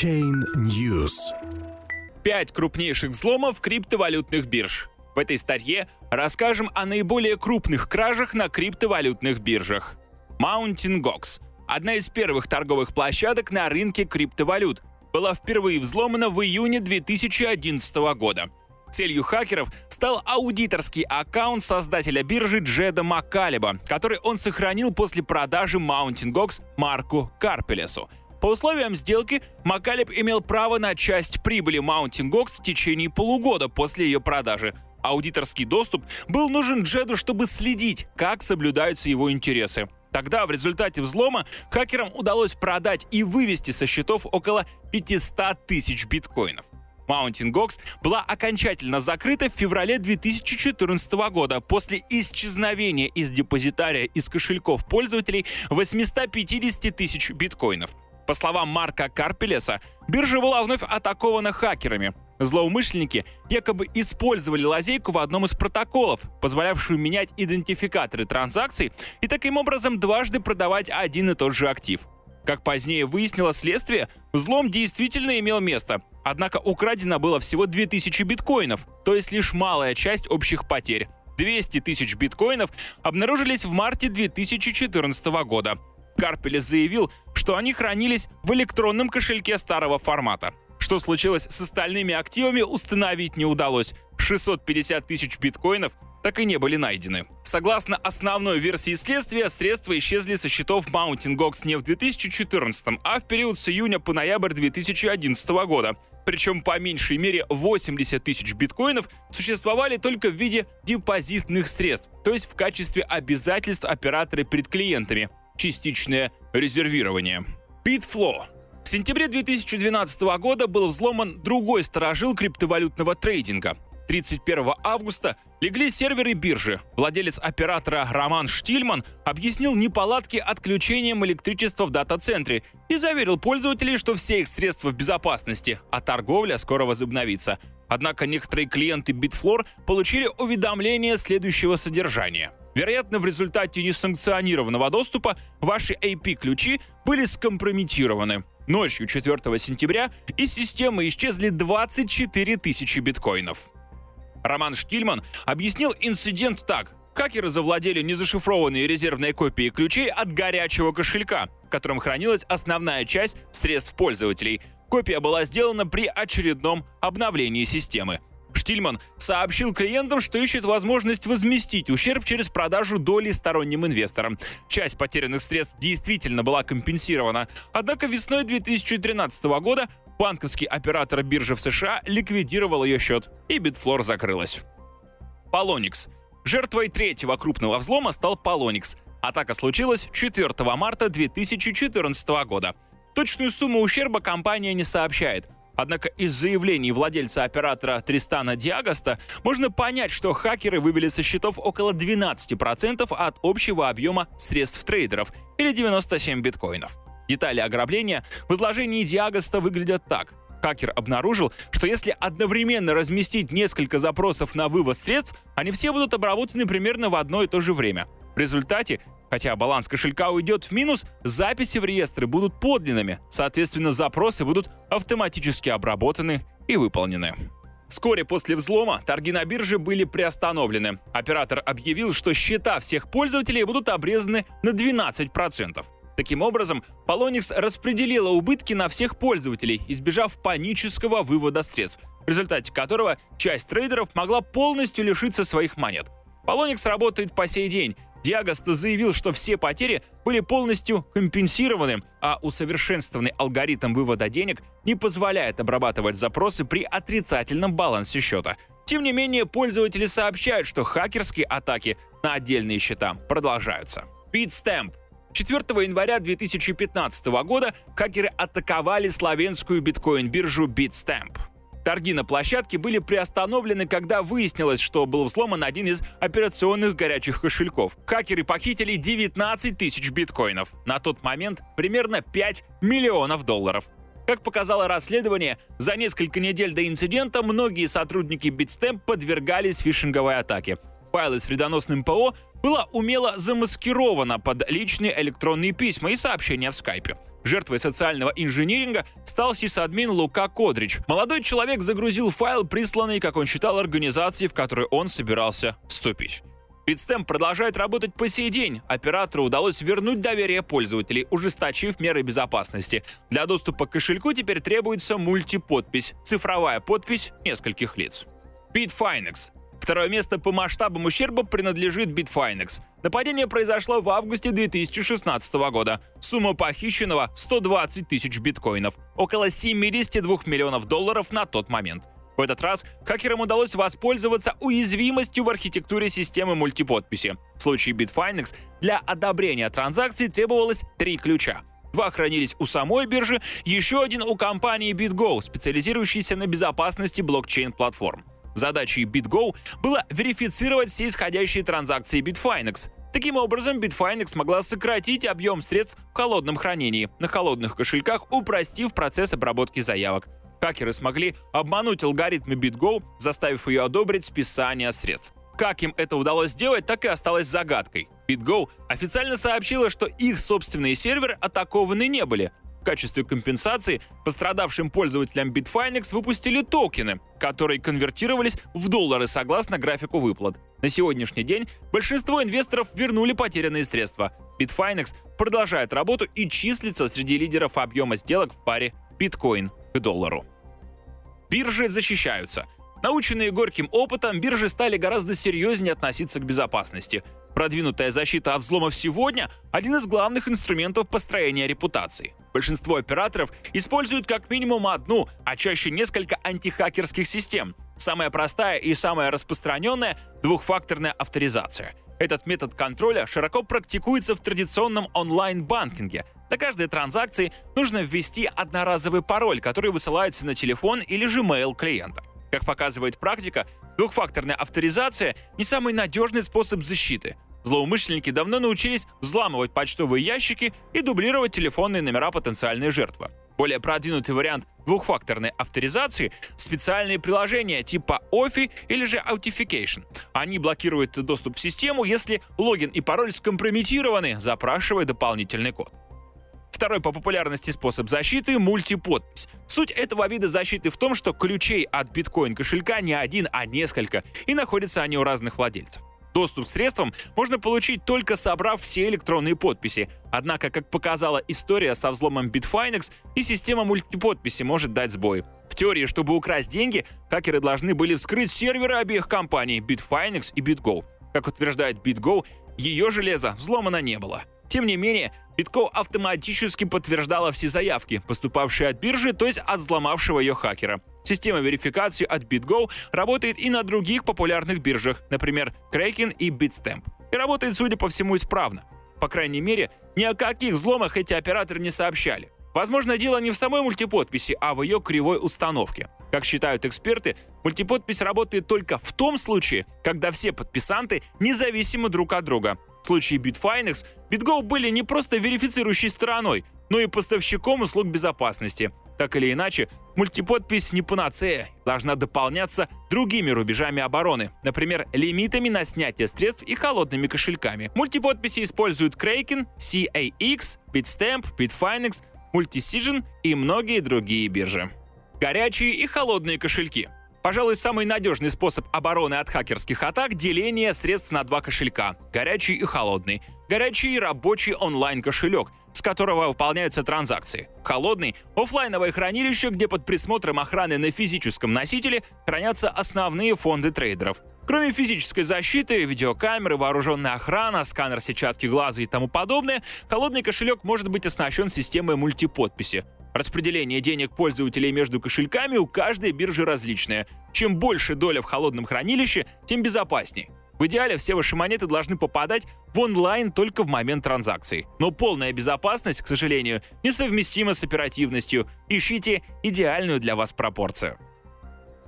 Chain News. Пять крупнейших взломов криптовалютных бирж. В этой статье расскажем о наиболее крупных кражах на криптовалютных биржах. Mountain Gox – одна из первых торговых площадок на рынке криптовалют, была впервые взломана в июне 2011 года. Целью хакеров стал аудиторский аккаунт создателя биржи Джеда Маккалеба, который он сохранил после продажи Mountain Gox Марку Карпелесу. По условиям сделки, Маккалеб имел право на часть прибыли Mountain Gox в течение полугода после ее продажи. Аудиторский доступ был нужен Джеду, чтобы следить, как соблюдаются его интересы. Тогда в результате взлома хакерам удалось продать и вывести со счетов около 500 тысяч биткоинов. Mountain Gox была окончательно закрыта в феврале 2014 года после исчезновения из депозитария из кошельков пользователей 850 тысяч биткоинов. По словам Марка Карпелеса, биржа была вновь атакована хакерами. Злоумышленники якобы использовали лазейку в одном из протоколов, позволявшую менять идентификаторы транзакций и таким образом дважды продавать один и тот же актив. Как позднее выяснило следствие, взлом действительно имел место, однако украдено было всего 2000 биткоинов, то есть лишь малая часть общих потерь. 200 тысяч биткоинов обнаружились в марте 2014 года. Карпелес заявил, что они хранились в электронном кошельке старого формата. Что случилось с остальными активами, установить не удалось. 650 тысяч биткоинов так и не были найдены. Согласно основной версии следствия, средства исчезли со счетов Mountain Gox не в 2014, а в период с июня по ноябрь 2011 года. Причем по меньшей мере 80 тысяч биткоинов существовали только в виде депозитных средств, то есть в качестве обязательств оператора перед клиентами. Частичное резервирование. Bitflow в сентябре 2012 года был взломан другой сторожил криптовалютного трейдинга 31 августа легли серверы биржи. Владелец оператора Роман Штильман объяснил неполадки отключением электричества в дата-центре и заверил пользователей, что все их средства в безопасности, а торговля скоро возобновится. Однако некоторые клиенты Bitfloor получили уведомление следующего содержания. Вероятно, в результате несанкционированного доступа ваши AP-ключи были скомпрометированы. Ночью 4 сентября из системы исчезли 24 тысячи биткоинов. Роман Штильман объяснил инцидент так. Хакеры завладели незашифрованные резервные копии ключей от горячего кошелька, в котором хранилась основная часть средств пользователей. Копия была сделана при очередном обновлении системы. Штильман сообщил клиентам, что ищет возможность возместить ущерб через продажу доли сторонним инвесторам. Часть потерянных средств действительно была компенсирована. Однако весной 2013 года банковский оператор биржи в США ликвидировал ее счет, и Bitfloor закрылась. Polonix. Жертвой третьего крупного взлома стал Polonix. Атака случилась 4 марта 2014 года. Точную сумму ущерба компания не сообщает. Однако из заявлений владельца оператора Тристана Диагоста можно понять, что хакеры вывели со счетов около 12% от общего объема средств трейдеров или 97 биткоинов. Детали ограбления в изложении Диагоста выглядят так. Хакер обнаружил, что если одновременно разместить несколько запросов на вывоз средств, они все будут обработаны примерно в одно и то же время. В результате, хотя баланс кошелька уйдет в минус, записи в реестры будут подлинными, соответственно, запросы будут автоматически обработаны и выполнены. Вскоре после взлома торги на бирже были приостановлены. Оператор объявил, что счета всех пользователей будут обрезаны на 12%. Таким образом, Polonix распределила убытки на всех пользователей, избежав панического вывода средств, в результате которого часть трейдеров могла полностью лишиться своих монет. Polonix работает по сей день. Диагоста заявил, что все потери были полностью компенсированы, а усовершенствованный алгоритм вывода денег не позволяет обрабатывать запросы при отрицательном балансе счета. Тем не менее, пользователи сообщают, что хакерские атаки на отдельные счета продолжаются. BitStamp 4 января 2015 года хакеры атаковали славянскую биткоин-биржу Bitstamp. Торги на площадке были приостановлены, когда выяснилось, что был взломан один из операционных горячих кошельков. Хакеры похитили 19 тысяч биткоинов. На тот момент примерно 5 миллионов долларов. Как показало расследование, за несколько недель до инцидента многие сотрудники Bitstamp подвергались фишинговой атаке. Файлы с вредоносным ПО была умело замаскирована под личные электронные письма и сообщения в скайпе. Жертвой социального инжиниринга стал сисадмин Лука Кодрич. Молодой человек загрузил файл, присланный, как он считал, организации, в которую он собирался вступить. Bitstamp продолжает работать по сей день. Оператору удалось вернуть доверие пользователей, ужесточив меры безопасности. Для доступа к кошельку теперь требуется мультиподпись, цифровая подпись нескольких лиц. Bitfinex Второе место по масштабам ущерба принадлежит Bitfinex. Нападение произошло в августе 2016 года. Сумма похищенного – 120 тысяч биткоинов, около 72 миллионов долларов на тот момент. В этот раз хакерам удалось воспользоваться уязвимостью в архитектуре системы мультиподписи. В случае Bitfinex для одобрения транзакций требовалось три ключа. Два хранились у самой биржи, еще один у компании BitGo, специализирующейся на безопасности блокчейн-платформ. Задачей BitGo было верифицировать все исходящие транзакции Bitfinex. Таким образом, Bitfinex смогла сократить объем средств в холодном хранении на холодных кошельках, упростив процесс обработки заявок. Хакеры смогли обмануть алгоритмы BitGo, заставив ее одобрить списание средств. Как им это удалось сделать, так и осталось загадкой. BitGo официально сообщила, что их собственные серверы атакованы не были, в качестве компенсации пострадавшим пользователям Bitfinex выпустили токены, которые конвертировались в доллары согласно графику выплат. На сегодняшний день большинство инвесторов вернули потерянные средства. Bitfinex продолжает работу и числится среди лидеров объема сделок в паре биткоин к доллару. Биржи защищаются. Наученные горьким опытом, биржи стали гораздо серьезнее относиться к безопасности. Продвинутая защита от взломов сегодня – один из главных инструментов построения репутации. Большинство операторов используют как минимум одну, а чаще несколько антихакерских систем. Самая простая и самая распространенная – двухфакторная авторизация. Этот метод контроля широко практикуется в традиционном онлайн-банкинге. На каждой транзакции нужно ввести одноразовый пароль, который высылается на телефон или же mail клиента. Как показывает практика, двухфакторная авторизация не самый надежный способ защиты. Злоумышленники давно научились взламывать почтовые ящики и дублировать телефонные номера потенциальной жертвы. Более продвинутый вариант двухфакторной авторизации — специальные приложения типа OFI или же Authentication. Они блокируют доступ в систему, если логин и пароль скомпрометированы, запрашивая дополнительный код. Второй по популярности способ защиты — мультиподпись. Суть этого вида защиты в том, что ключей от биткоин кошелька не один, а несколько, и находятся они у разных владельцев. Доступ к средствам можно получить только собрав все электронные подписи. Однако, как показала история со взломом Bitfinex, и система мультиподписи может дать сбой. В теории, чтобы украсть деньги, хакеры должны были вскрыть серверы обеих компаний Bitfinex и BitGo. Как утверждает BitGo, ее железо взломано не было. Тем не менее, Bitco автоматически подтверждала все заявки, поступавшие от биржи, то есть от взломавшего ее хакера. Система верификации от BitGo работает и на других популярных биржах, например, Kraken и Bitstamp. И работает, судя по всему, исправно. По крайней мере, ни о каких взломах эти операторы не сообщали. Возможно, дело не в самой мультиподписи, а в ее кривой установке. Как считают эксперты, мультиподпись работает только в том случае, когда все подписанты независимы друг от друга, в случае Bitfinex, BitGo были не просто верифицирующей стороной, но и поставщиком услуг безопасности. Так или иначе, мультиподпись не панацея, должна дополняться другими рубежами обороны, например, лимитами на снятие средств и холодными кошельками. Мультиподписи используют Kraken, CAX, Bitstamp, Bitfinex, Multisision и многие другие биржи. Горячие и холодные кошельки – Пожалуй, самый надежный способ обороны от хакерских атак – деление средств на два кошелька – горячий и холодный. Горячий – рабочий онлайн-кошелек, с которого выполняются транзакции. Холодный – офлайновое хранилище, где под присмотром охраны на физическом носителе хранятся основные фонды трейдеров. Кроме физической защиты, видеокамеры, вооруженная охрана, сканер сетчатки глаза и тому подобное, холодный кошелек может быть оснащен системой мультиподписи. Распределение денег пользователей между кошельками у каждой биржи различное. Чем больше доля в холодном хранилище, тем безопаснее. В идеале все ваши монеты должны попадать в онлайн только в момент транзакции. Но полная безопасность, к сожалению, несовместима с оперативностью. Ищите идеальную для вас пропорцию.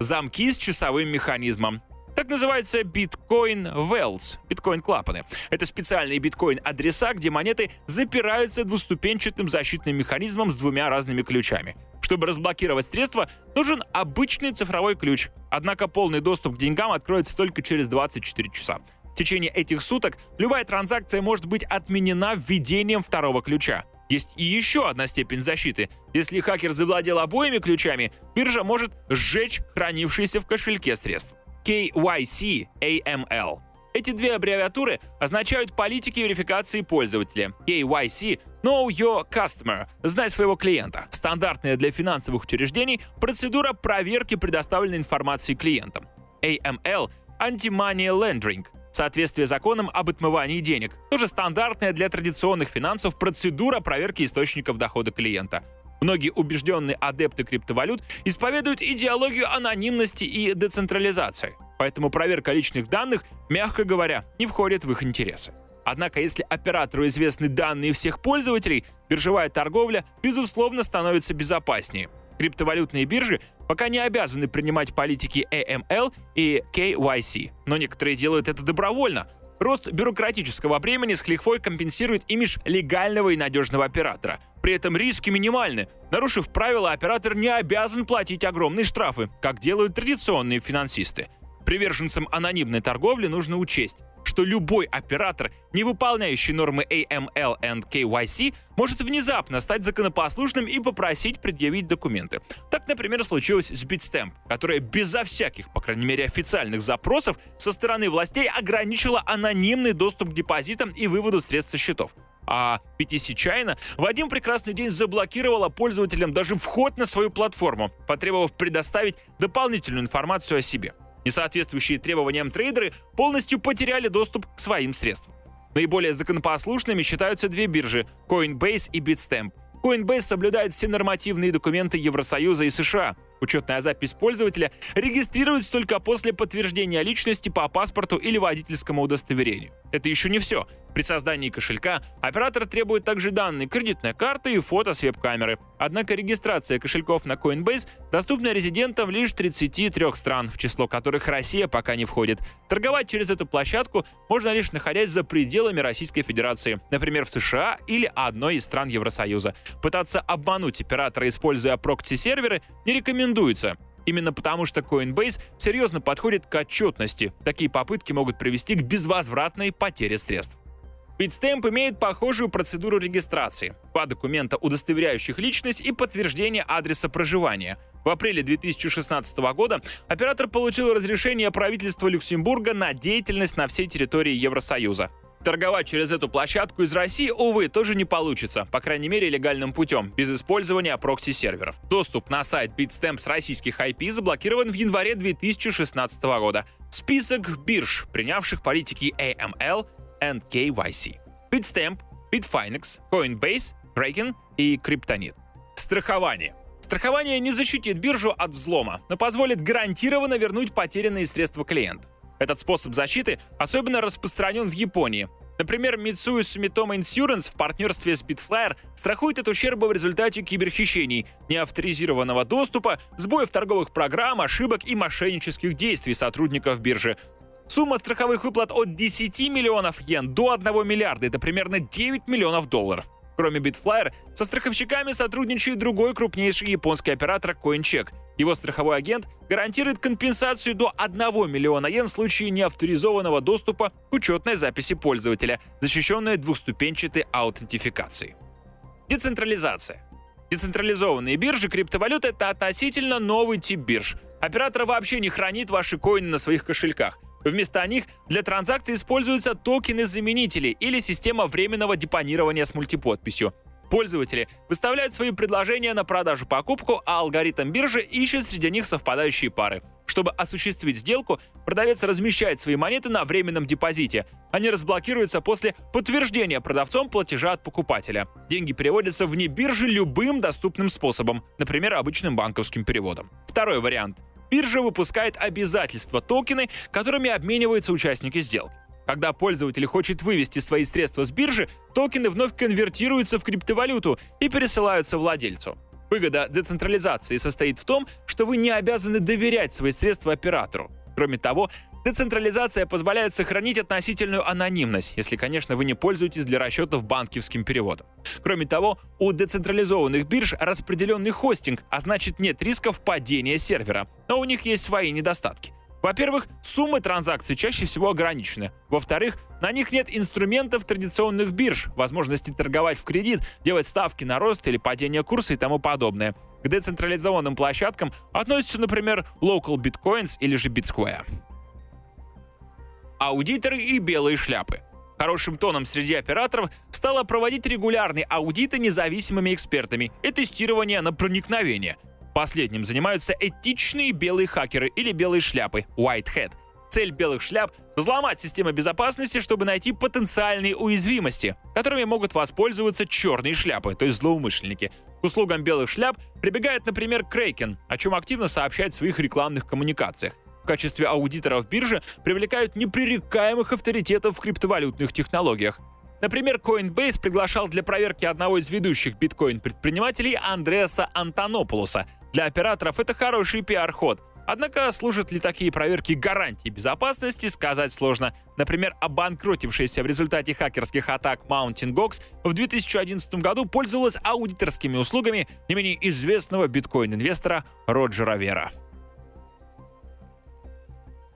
Замки с часовым механизмом. Так называется Bitcoin Wells, биткоин-клапаны. Это специальные биткоин-адреса, где монеты запираются двуступенчатым защитным механизмом с двумя разными ключами. Чтобы разблокировать средства, нужен обычный цифровой ключ. Однако полный доступ к деньгам откроется только через 24 часа. В течение этих суток любая транзакция может быть отменена введением второго ключа. Есть и еще одна степень защиты. Если хакер завладел обоими ключами, биржа может сжечь хранившиеся в кошельке средства. KYC AML. Эти две аббревиатуры означают политики верификации пользователя. KYC – Know Your Customer – знай своего клиента. Стандартная для финансовых учреждений процедура проверки предоставленной информации клиентам. AML – Anti-Money Laundering соответствие законам об отмывании денег. Тоже стандартная для традиционных финансов процедура проверки источников дохода клиента. Многие убежденные адепты криптовалют исповедуют идеологию анонимности и децентрализации. Поэтому проверка личных данных, мягко говоря, не входит в их интересы. Однако, если оператору известны данные всех пользователей, биржевая торговля, безусловно, становится безопаснее. Криптовалютные биржи пока не обязаны принимать политики AML и KYC, но некоторые делают это добровольно. Рост бюрократического бремени с лихвой компенсирует имидж легального и надежного оператора. При этом риски минимальны. Нарушив правила, оператор не обязан платить огромные штрафы, как делают традиционные финансисты. Приверженцам анонимной торговли нужно учесть, что любой оператор, не выполняющий нормы AML и KYC, может внезапно стать законопослушным и попросить предъявить документы. Так, например, случилось с Bitstamp, которая безо всяких, по крайней мере, официальных запросов со стороны властей ограничила анонимный доступ к депозитам и выводу средств со счетов. А PTC China в один прекрасный день заблокировала пользователям даже вход на свою платформу, потребовав предоставить дополнительную информацию о себе. Несоответствующие требованиям трейдеры полностью потеряли доступ к своим средствам. Наиболее законопослушными считаются две биржи – Coinbase и Bitstamp. Coinbase соблюдает все нормативные документы Евросоюза и США. Учетная запись пользователя регистрируется только после подтверждения личности по паспорту или водительскому удостоверению. Это еще не все. При создании кошелька оператор требует также данные кредитной карты и фото с веб-камеры. Однако регистрация кошельков на Coinbase доступна резидентам лишь 33 стран, в число которых Россия пока не входит. Торговать через эту площадку можно лишь находясь за пределами Российской Федерации, например, в США или одной из стран Евросоюза. Пытаться обмануть оператора, используя прокси-серверы, не рекомендуется. Именно потому, что Coinbase серьезно подходит к отчетности. Такие попытки могут привести к безвозвратной потере средств. Bitstamp имеет похожую процедуру регистрации. Два документа, удостоверяющих личность и подтверждение адреса проживания. В апреле 2016 года оператор получил разрешение правительства Люксембурга на деятельность на всей территории Евросоюза. Торговать через эту площадку из России, увы, тоже не получится, по крайней мере легальным путем, без использования прокси-серверов. Доступ на сайт Bitstamp с российских IP заблокирован в январе 2016 года. Список бирж, принявших политики AML, and KYC. Bitstamp, Bitfinex, Coinbase, Kraken и Kryptonit. Страхование. Страхование не защитит биржу от взлома, но позволит гарантированно вернуть потерянные средства клиентов. Этот способ защиты особенно распространен в Японии. Например, Mitsui Sumitomo Insurance в партнерстве с Bitflyer страхует от ущерба в результате киберхищений, неавторизированного доступа, сбоев торговых программ, ошибок и мошеннических действий сотрудников биржи, Сумма страховых выплат от 10 миллионов йен до 1 миллиарда – это примерно 9 миллионов долларов. Кроме Bitflyer, со страховщиками сотрудничает другой крупнейший японский оператор CoinCheck. Его страховой агент гарантирует компенсацию до 1 миллиона йен в случае неавторизованного доступа к учетной записи пользователя, защищенной двухступенчатой аутентификацией. Децентрализация. Децентрализованные биржи криптовалют — это относительно новый тип бирж. Оператор вообще не хранит ваши коины на своих кошельках. Вместо них для транзакций используются токены-заменители или система временного депонирования с мультиподписью. Пользователи выставляют свои предложения на продажу-покупку, а алгоритм биржи ищет среди них совпадающие пары. Чтобы осуществить сделку, продавец размещает свои монеты на временном депозите. Они разблокируются после подтверждения продавцом платежа от покупателя. Деньги переводятся вне биржи любым доступным способом, например, обычным банковским переводом. Второй вариант. Биржа выпускает обязательства токены, которыми обмениваются участники сделки. Когда пользователь хочет вывести свои средства с биржи, токены вновь конвертируются в криптовалюту и пересылаются владельцу. Выгода децентрализации состоит в том, что вы не обязаны доверять свои средства оператору. Кроме того, Децентрализация позволяет сохранить относительную анонимность, если, конечно, вы не пользуетесь для расчетов банковским переводом. Кроме того, у децентрализованных бирж распределенный хостинг, а значит нет рисков падения сервера. Но у них есть свои недостатки. Во-первых, суммы транзакций чаще всего ограничены. Во-вторых, на них нет инструментов традиционных бирж, возможности торговать в кредит, делать ставки на рост или падение курса и тому подобное. К децентрализованным площадкам относятся, например, Local Bitcoins или же BitSquare. Аудиторы и белые шляпы. Хорошим тоном среди операторов стало проводить регулярные аудиты независимыми экспертами и тестирование на проникновение – Последним занимаются этичные белые хакеры или белые шляпы – White Hat. Цель белых шляп – взломать системы безопасности, чтобы найти потенциальные уязвимости, которыми могут воспользоваться черные шляпы, то есть злоумышленники. К услугам белых шляп прибегает, например, Kraken, о чем активно сообщает в своих рекламных коммуникациях. Качестве аудиторов биржи привлекают непререкаемых авторитетов в криптовалютных технологиях. Например, Coinbase приглашал для проверки одного из ведущих биткоин-предпринимателей Андреаса Антонополуса – для операторов это хороший пиар-ход. Однако служат ли такие проверки гарантией безопасности, сказать сложно. Например, обанкротившаяся в результате хакерских атак Mountain Gox в 2011 году пользовалась аудиторскими услугами не менее известного биткоин-инвестора Роджера Вера.